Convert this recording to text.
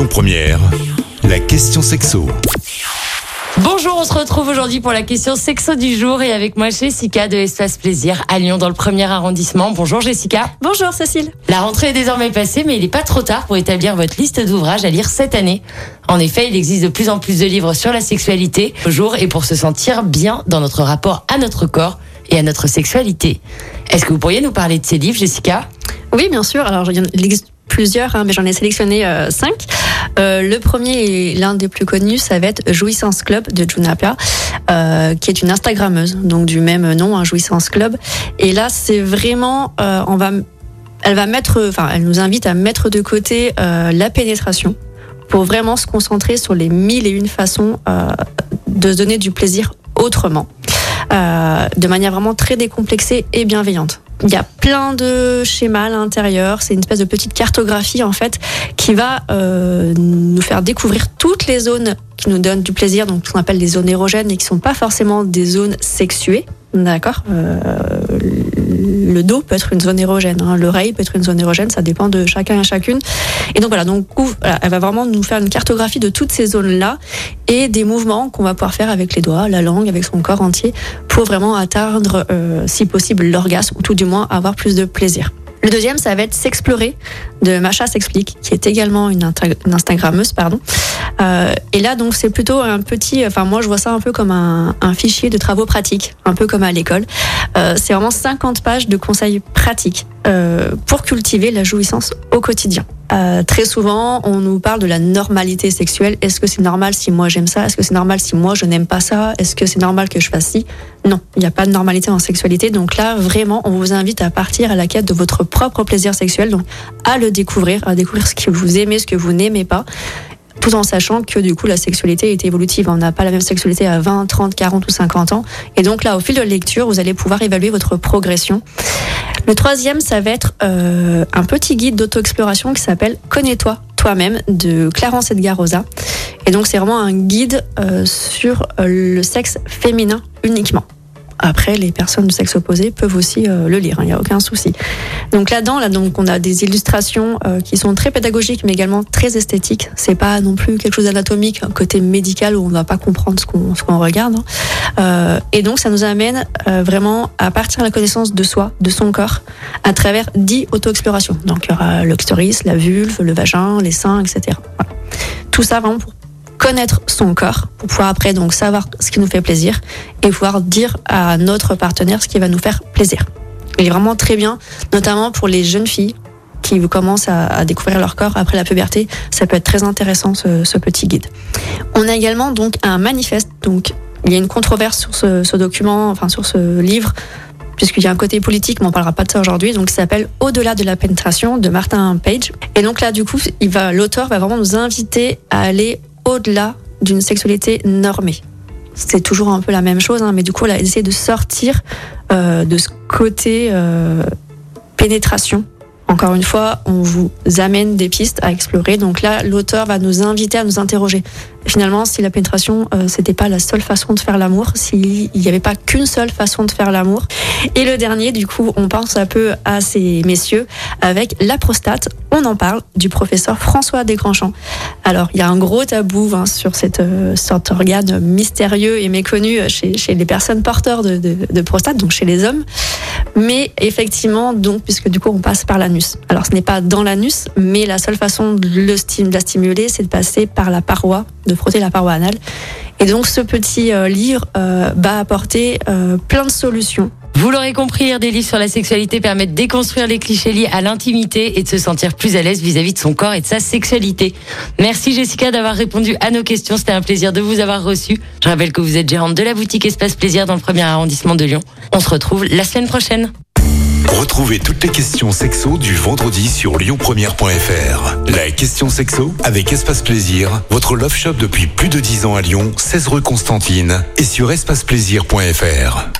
Lyon Première, la question sexo. Bonjour, on se retrouve aujourd'hui pour la question sexo du jour et avec moi Jessica de Espace Plaisir à Lyon dans le premier arrondissement. Bonjour Jessica. Bonjour Cécile. La rentrée est désormais passée mais il n'est pas trop tard pour établir votre liste d'ouvrages à lire cette année. En effet, il existe de plus en plus de livres sur la sexualité au jour et pour se sentir bien dans notre rapport à notre corps et à notre sexualité. Est-ce que vous pourriez nous parler de ces livres Jessica? Oui, bien sûr. Alors, il existe plusieurs, hein, mais j'en ai sélectionné euh, cinq. Euh, le premier et l'un des plus connus, ça va être Jouissance Club de Junapia, euh, qui est une Instagrammeuse, donc du même nom, hein, Jouissance Club. Et là, c'est vraiment, on va, elle va mettre, enfin, elle nous invite à mettre de côté la pénétration pour vraiment se concentrer sur les mille et une façons de se donner du plaisir autrement, de manière vraiment très décomplexée et bienveillante. Il y a plein de schémas à l'intérieur. C'est une espèce de petite cartographie en fait qui va euh, nous faire découvrir toutes les zones qui nous donnent du plaisir, donc ce qu'on appelle les zones érogènes et qui sont pas forcément des zones sexuées. D'accord? Euh, le dos peut être une zone érogène, hein. l'oreille peut être une zone érogène, ça dépend de chacun et chacune. Et donc voilà, donc elle va vraiment nous faire une cartographie de toutes ces zones-là et des mouvements qu'on va pouvoir faire avec les doigts, la langue, avec son corps entier, pour vraiment atteindre, euh, si possible, l'orgasme ou tout du moins avoir plus de plaisir. Le deuxième, ça va être S'explorer de Macha s'explique, qui est également une, Instagrammeuse, pardon. Euh, et là, donc, c'est plutôt un petit, enfin, moi, je vois ça un peu comme un, un fichier de travaux pratiques, un peu comme à l'école. Euh, c'est vraiment 50 pages de conseils pratiques euh, pour cultiver la jouissance au quotidien. Euh, très souvent, on nous parle de la normalité sexuelle. Est-ce que c'est normal si moi j'aime ça? Est-ce que c'est normal si moi je n'aime pas ça? Est-ce que c'est normal que je fasse ci? Non, il n'y a pas de normalité en sexualité. Donc là, vraiment, on vous invite à partir à la quête de votre propre plaisir sexuel, donc à le découvrir, à découvrir ce que vous aimez, ce que vous n'aimez pas tout en sachant que du coup la sexualité est évolutive. On n'a pas la même sexualité à 20, 30, 40 ou 50 ans. Et donc là, au fil de la lecture, vous allez pouvoir évaluer votre progression. Le troisième, ça va être euh, un petit guide d'auto-exploration qui s'appelle Connais-toi toi-même de Clarence Edgar Rosa. Et donc c'est vraiment un guide euh, sur euh, le sexe féminin uniquement. Après, les personnes de sexe opposé peuvent aussi euh, le lire, il hein, n'y a aucun souci. Donc là-dedans, là, donc, on a des illustrations euh, qui sont très pédagogiques, mais également très esthétiques. C'est pas non plus quelque chose d'anatomique, côté médical où on ne va pas comprendre ce qu'on regarde. Hein. Euh, et donc, ça nous amène vraiment à partir de la connaissance de soi, de son corps, à travers dix auto-explorations. Donc, il y aura le la vulve, le vagin, les seins, etc. Tout ça vraiment pour connaître son corps pour pouvoir après donc savoir ce qui nous fait plaisir et pouvoir dire à notre partenaire ce qui va nous faire plaisir. Il est vraiment très bien, notamment pour les jeunes filles qui commencent à, découvrir leur corps après la puberté. Ça peut être très intéressant ce, petit guide. On a également donc un manifeste. Donc il y a une controverse sur ce, document, enfin sur ce livre puisqu'il y a un côté politique, mais on parlera pas de ça aujourd'hui. Donc, il s'appelle Au-delà de la pénétration de Martin Page. Et donc là, du coup, il va, l'auteur va vraiment nous inviter à aller au-delà d'une sexualité normée. C'est toujours un peu la même chose, hein, mais du coup, elle a essayé de sortir euh, de ce côté euh, pénétration. Encore une fois, on vous amène des pistes à explorer. Donc là, l'auteur va nous inviter à nous interroger finalement, si la pénétration, euh, c'était pas la seule façon de faire l'amour, s'il n'y avait pas qu'une seule façon de faire l'amour. Et le dernier, du coup, on pense un peu à ces messieurs avec la prostate. On en parle du professeur François Desgrandchamps. Alors, il y a un gros tabou hein, sur cette euh, sorte d'organe mystérieux et méconnu chez, chez les personnes porteurs de, de, de, prostate, donc chez les hommes. Mais effectivement, donc, puisque du coup, on passe par l'anus. Alors, ce n'est pas dans l'anus, mais la seule façon de, le, la stimuler, c'est de passer par la paroi de frotter la paroi anale. Et donc ce petit euh, livre euh, va apporter euh, plein de solutions. Vous l'aurez compris, lire des livres sur la sexualité permet de déconstruire les clichés liés à l'intimité et de se sentir plus à l'aise vis-à-vis de son corps et de sa sexualité. Merci Jessica d'avoir répondu à nos questions. C'était un plaisir de vous avoir reçu. Je rappelle que vous êtes gérante de la boutique Espace Plaisir dans le premier arrondissement de Lyon. On se retrouve la semaine prochaine. Retrouvez toutes les questions sexo du vendredi sur lyonpremière.fr. La question sexo avec Espace Plaisir, votre love shop depuis plus de 10 ans à Lyon, 16 rue Constantine et sur espaceplaisir.fr.